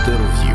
Інтерв'ю.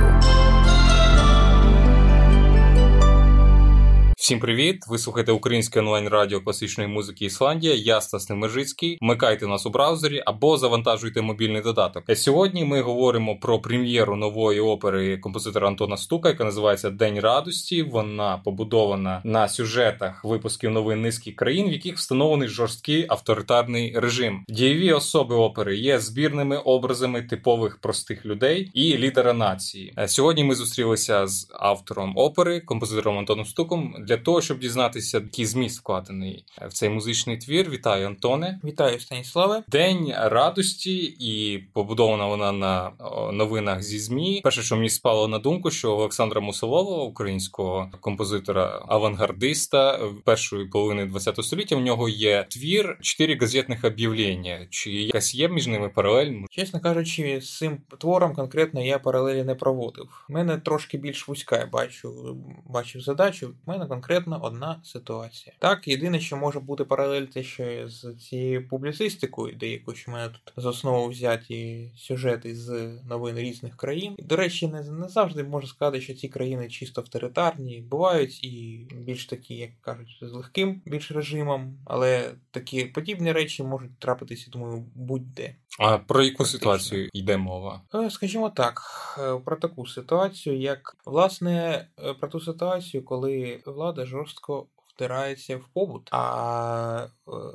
Всім привіт! Ви слухаєте українське онлайн радіо класичної музики Ісландія. Я Стас Немежицький. Вмикайте нас у браузері або завантажуйте мобільний додаток. Сьогодні ми говоримо про прем'єру нової опери композитора Антона Стука, яка називається День радості. Вона побудована на сюжетах випусків новин низьких країн, в яких встановлений жорсткий авторитарний режим. Дієві особи опери є збірними образами типових простих людей і лідера нації. Сьогодні ми зустрілися з автором опери, композитором Антоном Стуком. Для для того, щоб дізнатися, який зміст вкладений в цей музичний твір. Вітаю, Антоне. Вітаю, Станіславе. День радості, і побудована вона на новинах зі змі. Перше, що мені спало на думку, що Олександра Мусолова, українського композитора, авангардиста першої половини ХХ століття, в нього є твір чотири газетних об'явлення. Чи якась є між ними паралель? Чесно кажучи, з цим твором конкретно я паралелі не проводив. У мене трошки більш вузька я бачу, бачив задачу. У мене конкретно конкретно одна ситуація. Так, єдине, що може бути паралель, те, що з цією публіцистикою, деякою, що в мене тут з основу взяті сюжети з новин різних країн. До речі, не, не завжди можна сказати, що ці країни чисто авторитарні. Бувають і більш такі, як кажуть, з легким більш режимом, але такі подібні речі можуть трапитися, думаю, будь-де. А про яку ситуацію йде мова? Е, скажімо так, е, про таку ситуацію, як власне е, про ту ситуацію, коли влада жорстко втирається в побут, а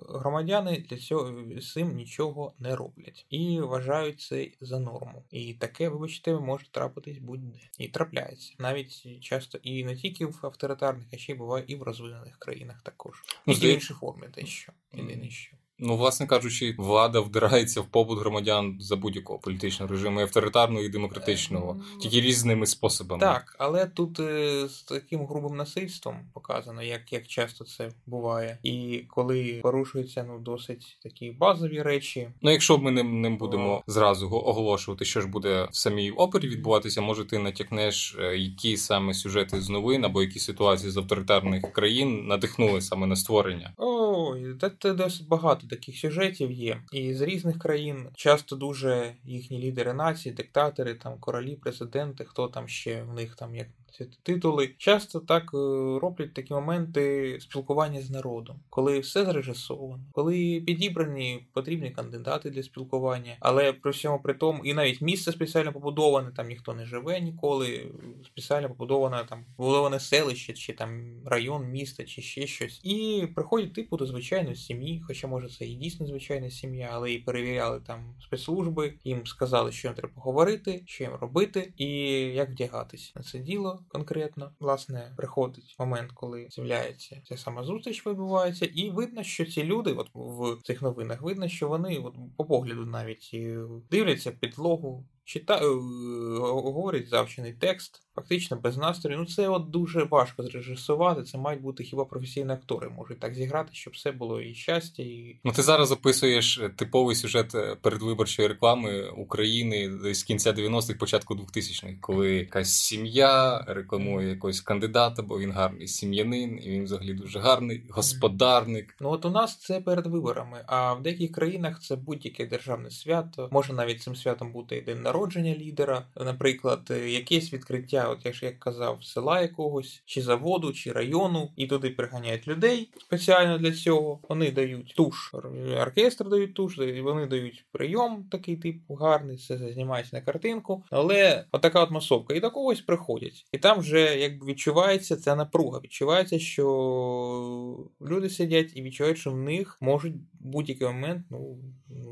громадяни для цього з цим нічого не роблять і вважають це за норму. І таке, вибачте, може трапитись будь-де і трапляється навіть часто і не тільки в авторитарних, а ще й буває і в розвинених країнах також. Ну, і в іншій формі дещо єдине що. Ну, власне кажучи, влада вдирається в побут громадян за будь-якого політичного режиму, і авторитарного і демократичного, тільки різними способами. Так, але тут е, з таким грубим насильством показано, як як часто це буває, і коли порушуються ну досить такі базові речі. Ну, якщо ми не, не будемо О. зразу оголошувати, що ж буде в самій опері відбуватися, може ти натякнеш, е, які саме сюжети з новин або які ситуації з авторитарних країн надихнули саме на створення? Ой, це досить багато таких сюжетів є. І з різних країн часто дуже їхні лідери нації, диктатори, там королі, президенти, хто там ще в них там як ці титули, часто так е, роблять такі моменти спілкування з народом, коли все зрежисовано, коли підібрані потрібні кандидати для спілкування, але при всьому при тому, і навіть місце спеціально побудоване, там ніхто не живе ніколи, спеціально побудоване там побудоване селище, чи там район міста, чи ще щось. І приходять типу до звичайної сім'ї, хоча може це і дійсно звичайна сім'я, але і перевіряли там спецслужби, їм сказали, що їм треба поговорити, що їм робити, і як вдягатись на це діло конкретно. Власне, приходить момент, коли з'являється ця сама зустріч, вибувається, і видно, що ці люди, от в цих новинах, видно, що вони от по погляду навіть дивляться підлогу читаю, е, говорить завчений текст, фактично без настрою. Ну це от дуже важко зрежисувати. Це мають бути хіба професійні актори можуть так зіграти, щоб все було і щастя, і ну ти зараз описуєш е, типовий сюжет е, передвиборчої реклами України з кінця 90-х, початку 2000-х, коли якась сім'я рекламує якогось кандидата, бо він гарний сім'янин, і він взагалі дуже гарний господарник. Ну от у нас це перед виборами, а в деяких країнах це будь-яке державне свято. Може навіть цим святом бути і день народження народження лідера, наприклад, е, якесь відкриття, от як я казав, села якогось, чи заводу, чи району, і туди приганяють людей спеціально для цього. Вони дають туш, оркестр дають туш, вони дають прийом такий типу гарний, все знімається на картинку. Але отака от масовка. І до когось приходять. І там вже якби відчувається ця напруга. Відчувається, що люди сидять і відчувають, що в них можуть будь-який момент ну,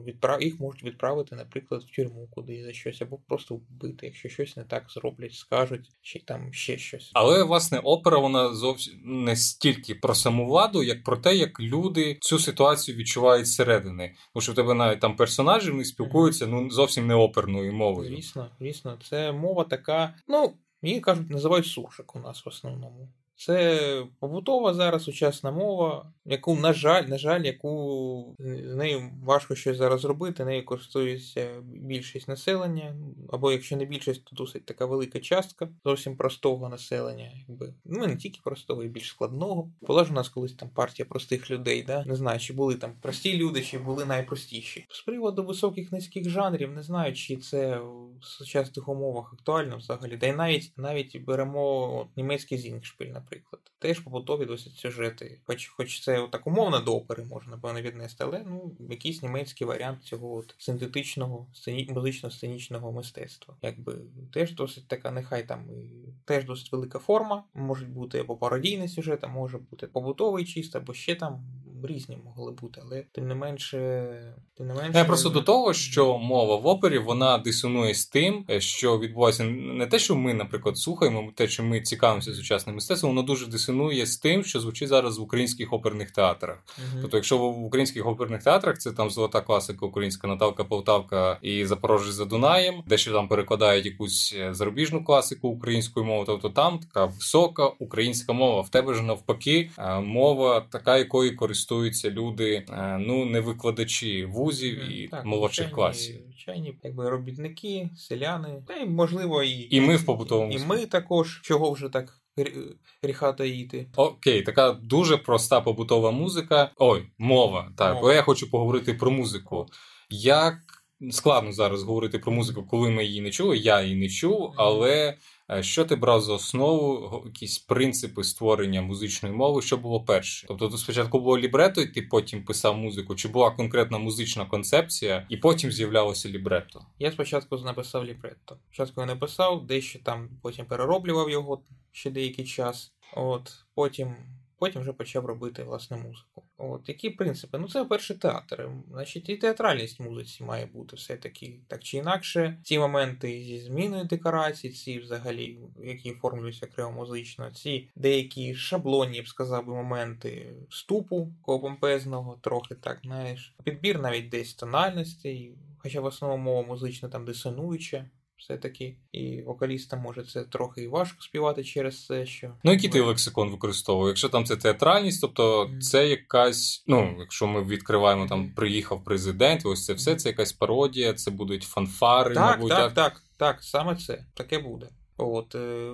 відправ... їх можуть відправити, наприклад, в тюрму куди за щось, або просто вбити, якщо щось не так зроблять, скажуть, чи там ще щось. Але власне опера вона зовсім не стільки про саму владу, як про те, як люди цю ситуацію відчувають зсередини. Тому що в тебе навіть там персонажі вони спілкуються ну зовсім не оперною мовою. Звісно, звісно, це мова така. Ну її кажуть, називають суржик у нас в основному. Це побутова зараз сучасна мова, яку, на жаль, на жаль, яку з нею важко щось зараз робити, нею користується більшість населення, або якщо не більшість, то досить така велика частка зовсім простого населення, якби ну не тільки простого, і більш складного. Була ж у нас колись там партія простих людей, да? не знаю, чи були там прості люди, чи були найпростіші. З приводу високих низьких жанрів, не знаю, чи це в сучасних умовах актуально взагалі. Да й навіть навіть беремо от, німецький зінгшпиль, наприклад. Теж побутові досить сюжети. Хоч хоч це так умовно до опери можна напевно віднести, але ну якийсь німецький варіант цього от синтетичного сцені... музично-сценічного мистецтва. Якби теж досить така, нехай там і теж досить велика форма. Можуть бути або пародійний сюжет, а може бути побутовий чисто, або ще там різні могли бути, але тим не менше, тим не менше. Я просто до того, що мова в опері вона дисонує з тим, що відбувається не те, що ми, наприклад, слухаємо, те, що ми цікавимося сучасним мистецтвом, воно дуже дисонує з тим, що звучить зараз в українських оперних театрах. Угу. Тобто, якщо в українських оперних театрах це там золота класика, українська Наталка Полтавка і Запорожець за Дунаєм, де що там перекладають якусь е, зарубіжну класику українською мовою, тобто там така висока українська мова. В тебе ж навпаки е, мова така, якою користуються люди, е, ну не викладачі вузів і так, молодших звичайні, класів. Звичайні, якби робітники, селяни, та й можливо і і ми в побутовому і ми також чого вже так гріха таїти. Окей, така дуже проста побутова музика. Ой, мова. Так, мова. бо я хочу поговорити про музику. Як складно зараз говорити про музику, коли ми її не чули, я її не чув, але що ти брав за основу, якісь принципи створення музичної мови, що було перше? Тобто, то спочатку було лібрето, і ти потім писав музику, чи була конкретна музична концепція, і потім з'являлося лібрето? Я спочатку написав лібрето. Спочатку я написав, дещо там потім перероблював його ще деякий час. От потім Потім вже почав робити власне музику. От які принципи? Ну це перше театр. Значить, і театральність музиці має бути все-таки так чи інакше. Ці моменти зі зміною декорацій, ці взагалі, які оформлюються окремо музично, ці деякі шаблонні, я б сказав би, моменти вступу помпезного, трохи так, знаєш. Підбір навіть десь тональностей, хоча в основному мова музична там дисонуюча все-таки. І вокалістам може це трохи важко співати через це, що. Ну, який ти лексикон використовуєш? Якщо там це театральність, тобто mm. це якась. Ну, якщо ми відкриваємо там приїхав президент, ось це все, це якась пародія, це будуть фанфари, так, мабуть. Так, так, так, так, саме це таке буде. От, е,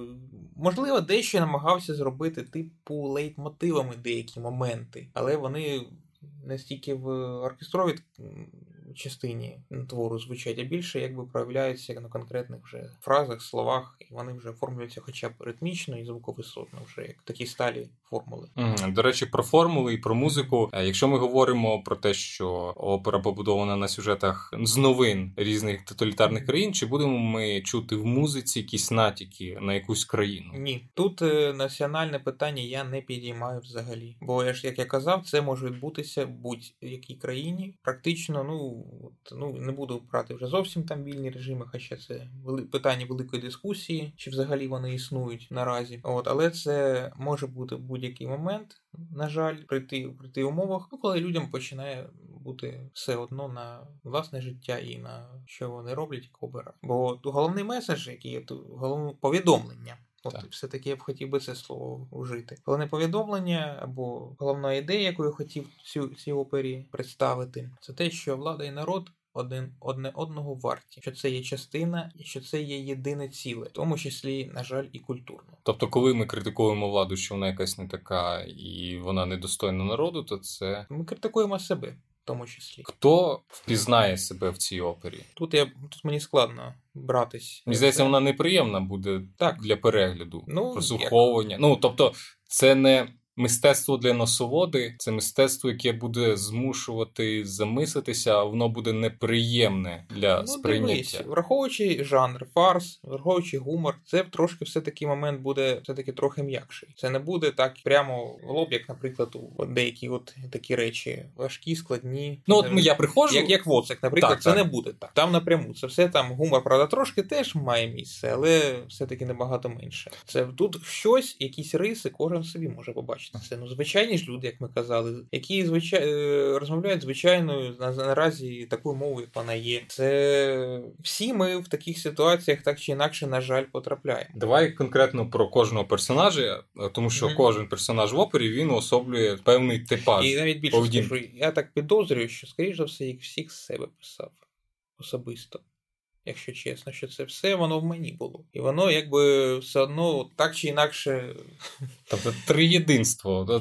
Можливо, дещо намагався зробити типу лейтмотивами деякі моменти, але вони не стільки в оркестровій частині твору звучать, а більше якби проявляються на конкретних вже фразах, словах, і вони вже оформлюються хоча б ритмічно і звуковисотно, вже як такі сталі формули. До речі, про формули і про музику. Е, якщо ми говоримо про те, що опера побудована на сюжетах з новин різних тоталітарних країн, чи будемо ми чути в музиці якісь натяки на якусь країну? Ні, тут е, національне питання я не підіймаю взагалі. Бо я ж як я казав, це може відбутися будь-якій країні. Практично, ну от, ну не буду брати вже зовсім там вільні режими, хоча це вели... питання великої дискусії, чи взагалі вони існують наразі. От, але це може бути будь будь-який момент, на жаль, при тих, при тих умовах, ну, коли людям починає бути все одно на власне життя і на що вони роблять, як обирають. Бо головний меседж, який є головне повідомлення. От все-таки я б хотів би це слово вжити. Головне повідомлення або головна ідея, яку я хотів цю цій опері представити, це те, що влада і народ один одне одного варті, що це є частина і що це є єдине ціле, в тому числі, на жаль, і культурно. Тобто, коли ми критикуємо владу, що вона якась не така і вона недостойна народу, то це ми критикуємо себе. В тому числі хто впізнає себе в цій опері? Тут я тут мені складно братись. Мені здається, вона неприємна буде так для перегляду, ну, прослуховування. Як? Ну тобто, це не Мистецтво для насолоди це мистецтво, яке буде змушувати замислитися, а воно буде неприємне для ну, сприйняття. Дивись, враховуючи жанр, фарс, враховуючи гумор, це трошки все таки момент буде все таки трохи м'якший. Це не буде так прямо в лоб, як, наприклад, у деякі от такі речі важкі, складні. Ну от я приходжу, як як Воцик, наприклад, так, це так. не буде так. Там напряму це все там гумор, правда, трошки теж має місце, але все таки набагато менше. Це тут щось, якісь риси, кожен собі може побачити бачите, це ну звичайні ж люди, як ми казали, які звичай... е, розмовляють звичайною на- наразі такою мовою, як вона є. Це всі ми в таких ситуаціях так чи інакше, на жаль, потрапляємо. Давай конкретно про кожного персонажа, е, тому що Мгм. кожен персонаж в опері він уособлює певний типаж. І навіть більше поведінки. скажу, я так підозрюю, що, скоріш за все, їх всіх з себе писав особисто. Якщо чесно, що це все воно в мені було. І воно якби все одно так чи інакше. Тобто триєдинство.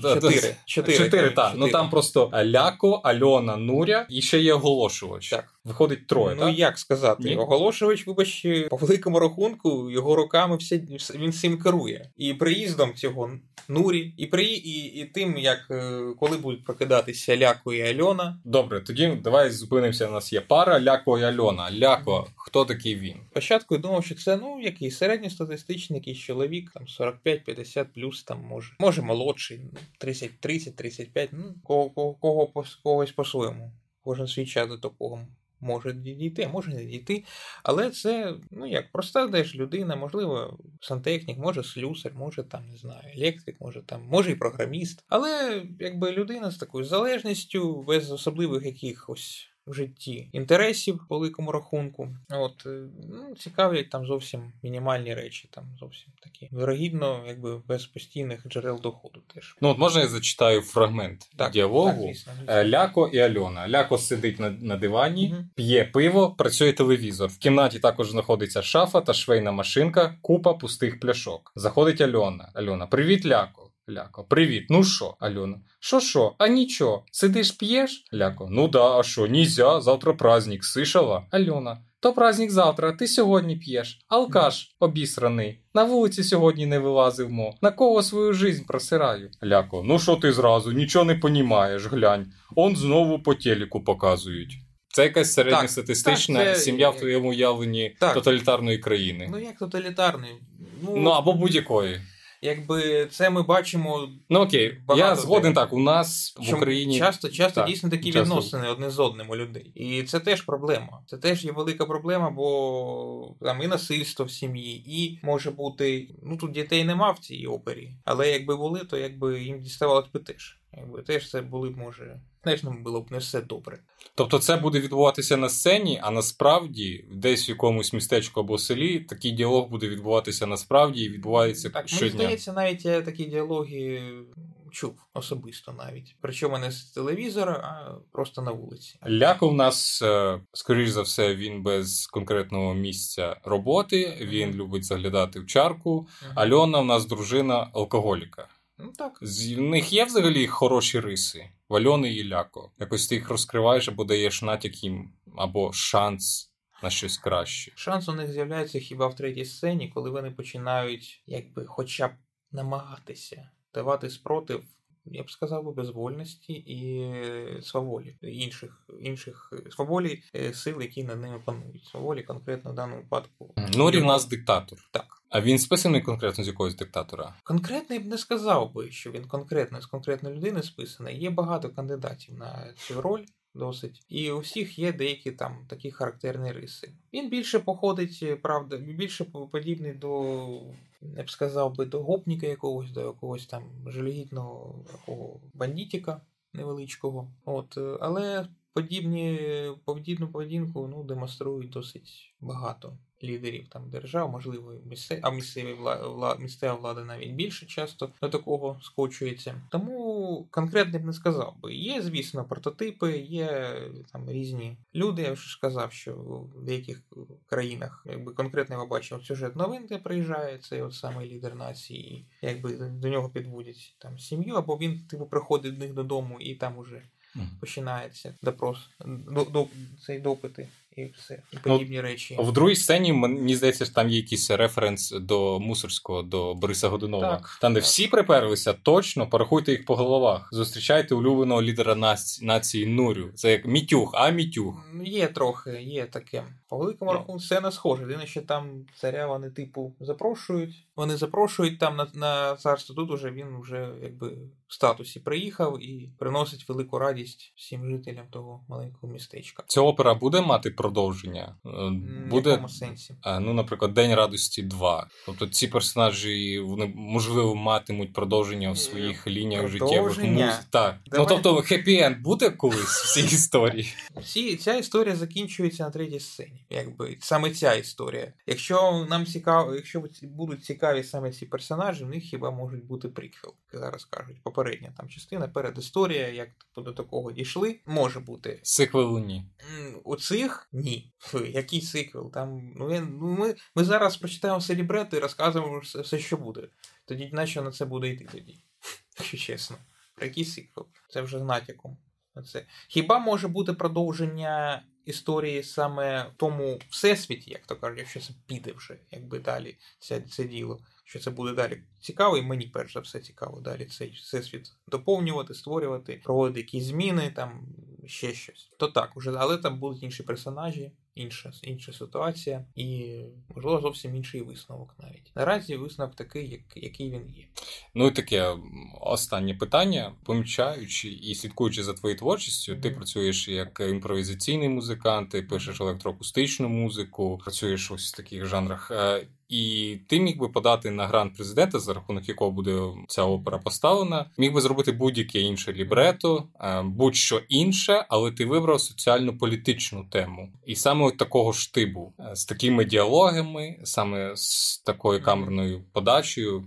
Чотири. Чотири, так. Ну там просто Ляко, Альона, Нуря і ще є оголошувач. Так. Виходить троє, ну так? як сказати, Ні? оголошувач, вибач, по великому рахунку, його руками все, він всім керує. І приїздом цього Нурі, і при і, і тим, як е, коли будуть прокидатися Ляко і Альона. Добре, тоді давай зупинимося. У нас є пара Ляко і Альона. Ляко, хто такий він? Спочатку я думав, що це ну який середньостатистичний якийсь чоловік, там 45-50 плюс, там може, може молодший, ну, 30, 30, 35, ну кого, кого, кого по- когось по-своєму. Кожен свій час до такого може дійти, може не дійти. Але це, ну як, проста теж людина, можливо, сантехнік, може слюсар, може там, не знаю, електрик, може там, може і програміст. Але якби людина з такою залежністю, без особливих якихось в житті інтересів по великому рахунку. От е, ну, цікавлять там зовсім мінімальні речі, там зовсім такі. Вірогідно, якби без постійних джерел доходу теж. Ну, от можна я зачитаю фрагмент Так, діалогу. так, звісно, звісно. Е, Ляко і Альона. Ляко сидить на, на дивані, Мгм. п'є пиво, працює телевізор. В кімнаті також знаходиться шафа та швейна машинка, купа пустих пляшок. Заходить Альона. Альона, привіт, Ляко. Ляко, привіт. Ну що, Альона? Що що? А нічого. Сидиш п'єш? Ляко. Ну да, а що, нізя, завтра праздник, сишала? Альона. То праздник завтра, ти сьогодні п'єш. Алкаш обісраний. На вулиці сьогодні не вилазив мо. На кого свою жизнь просираю? Ляко, ну що ти зразу, нічого не понімаєш, глянь. Он знову по телеку показують. Це якась середньостатистична так, це- сім'я в твоєму уявленні Так. тоталітарної країни. Ну як тоталітарний? Ну, Ну або будь-якої. Якби це ми бачимо. Ну окей, я згоден де. так. У нас в Україні часто, часто Так, дійсно такі часто. відносини одне з одним у людей. І це теж проблема. Це теж є велика проблема, бо там і насильство в сім'ї, і може бути. Ну тут дітей нема в цій опері, але якби були, то якби їм діставалось би теж. Якби теж це були б може. Теж нам було б не все добре. Тобто це буде відбуватися на сцені, а насправді десь в якомусь містечку або селі такий діалог буде відбуватися насправді і відбувається Так, мені здається, навіть я такі діалоги чув особисто навіть. Причому не з телевізора, а просто на вулиці. Ляко в нас, е, скоріш за все, він без конкретного місця роботи. Він любить заглядати в чарку. Мгм. Альона в нас дружина алкоголіка. Ну так. З них є взагалі хороші риси. Вальони і Ляко. Якось ти їх розкриваєш або даєш натяк їм, або шанс на щось краще. Шанс у них з'являється хіба в третій сцені, коли вони починають, якби, хоча б намагатися давати спротив, я б сказав би, безвольності і сваволі інших, інших сваволі е, сил, які над ними панують. Сваволі конкретно в даному випадку. Норі в нас диктатор. Так. А він списаний конкретно з якогось диктатора. Конкретно я б не сказав би, що він конкретно з конкретної людини списаний. Є багато кандидатів на цю роль. Досить, і у всіх є деякі там такі характерні риси. Він більше походить, правда, більше подібний до, я б сказав би, до гопніка якогось, до якогось там жалюгідного такого бандитіка невеличкого. От, е, але подібні, подібну поведінку ну, демонструють досить багато лідерів там держав, можливо, місце, а місцеві вла, вла, місцева влада навіть більше часто до такого скочується. Тому конкретно б не сказав би. Є, звісно, прототипи, є там різні люди. Я вже ж сказав, що в деяких країнах, якби конкретно бачив сюжет новин, де приїжджає цей от самий лідер нації, якби до нього підводять там сім'ю, або він типу приходить до них додому і там уже починається допрос, до, до, цей допити і все, і подібні речі. В другій сцені мені здається, що там є якийсь референс до мусорського, до Бориса Годунова. Так, там, де так. всі приперлися, точно порахуйте їх по головах. Зустрічайте улюбленого лідера наці- нації Нурю. Це як Мітюх, а Мітюх. Ну, Є трохи, є таке. По великому Ну. рахунку все не схоже. Єдине, що там царя вони, типу, запрошують. Вони запрошують там на, на царство. Тут уже він вже якби в статусі приїхав і приносить велику радість всім жителям того маленького містечка. Ця опера буде мати продовження. Е, В Буде якому сенсі? е, ну, наприклад, День радості 2. Тобто ці персонажі вони можливо матимуть продовження в своїх лініях життєвих муз. Так. Давай. Ну тобто хеппі-енд буде колись в цій історії. Всі, ця історія закінчується на третій сцені. Якби саме ця історія. Якщо нам цікаво, якщо будуть цікаві саме ці персонажі, в них хіба можуть бути приквел, як зараз кажуть. Попередня там частина, передісторія, як до такого дійшли, може бути. Сиквелу ні. У цих ні. Фу, Який сиквел? Там ну, ну ми, ми зараз прочитаємо селібрет і розказуємо все, що буде. Тоді нащо на це буде йти тоді? Якщо чесно. Про який сиквел? Це вже з натяком. на Це. Хіба може бути продовження історії саме в тому всесвіті, як то кажуть, якщо це піде вже, якби далі це, це діло. Що це буде далі цікаво, і мені перш за все цікаво далі цей всесвіт доповнювати, створювати, проводити якісь зміни, там ще щось. То так, уже, але там будуть інші персонажі, інша, інша ситуація, і можливо зовсім інший висновок навіть. Наразі висновок такий, як, який він є. Ну і таке останнє питання. Помічаючи і слідкуючи за твоєю творчістю, ти працюєш як імпровізаційний музикант, ти пишеш електроакустичну музику, працюєш ось в таких жанрах. І ти міг би подати на грант президента, за рахунок якого буде ця опера поставлена. Міг би зробити будь-яке інше лібрето, е, будь-що інше, але ти вибрав соціально-політичну тему. І саме от такого штибу, е, з такими діалогами, саме з такою камерною подачею.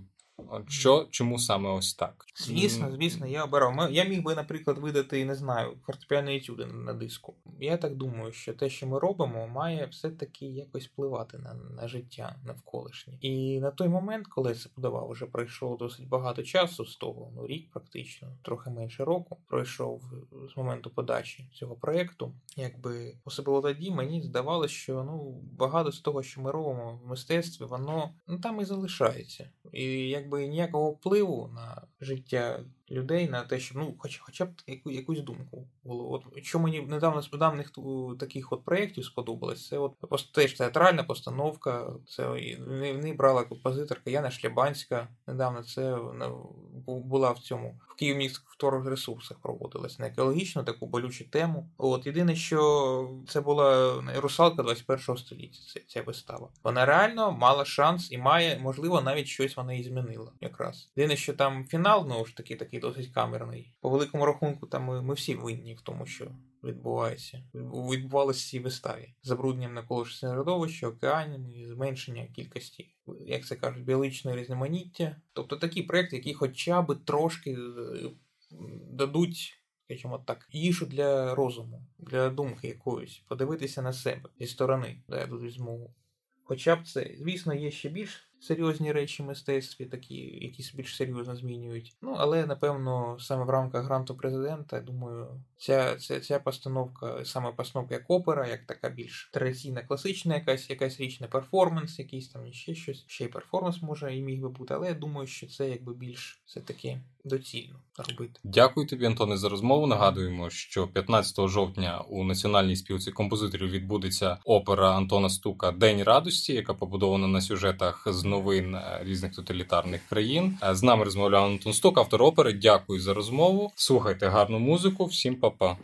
Що, чому саме ось так? Звісно, звісно, я обирав. Я міг би, наприклад, видати, не знаю, фортепіано етюди на диску. Я так думаю, що те, що ми робимо, має все-таки якось впливати на, на життя навколишнє. І на той момент, коли я це подавав, вже пройшло досить багато часу з того, ну рік практично, трохи менше року, пройшов з моменту подачі цього проєкту. Якби особливо тоді мені здавалося, що ну багато з того, що ми робимо в мистецтві, воно ну там і залишається. І якби ніякого впливу на життя людей, на те, щоб ну, хоч, хоча б яку, якусь думку було. От що мені недавно з недавніх таких от проєктів сподобалось, це от теж театральна постановка. Це і в неї- брала композиторка Яна Шлябанська. Недавно це бу- була в цьому в Київміських ресурсах проводилась на екологічну таку болючу тему. От єдине, що це була русалка 21 століття. Ця, ця вистава. Вона реально мала шанс і має, можливо, навіть щось вона і змінила. Якраз єдине, що там фінал, ну ж таки, такий досить камерний. По великому рахунку, там ми, ми всі винні в тому, що відбувається. Відбувалося цій виставі. Забрудненням навколишнього середовища, океанів і зменшення кількості, як це кажуть, біологічного різноманіття. Тобто такий проект, який хоча б трошки е, дадуть. Скажімо так, їжу для розуму, для думки якоїсь, подивитися на себе зі сторони, де я тут візьму. Хоча б це, звісно, є ще більш серйозні речі в мистецтві, такі, якісь більш серйозно змінюють. Ну, але напевно, саме в рамках гранту президента, я думаю, ця, ця, ця постановка, саме постановка як опера, як така більш традиційна, класична якась, якась річ, перформанс, якийсь там ще щось. Ще й перформанс може і міг би бути, але я думаю, що це якби більш все-таки доцільно робити. Дякую тобі, Антоне, за розмову. Нагадуємо, що 15 жовтня у Національній спілці композиторів відбудеться опера Антона Стука День радості, яка побудована на сюжетах з новин е, різних тоталітарних країн. Е, З нами розмовляв Антон Стук, автор опери. Дякую за розмову. Слухайте гарну музику. Всім па-па.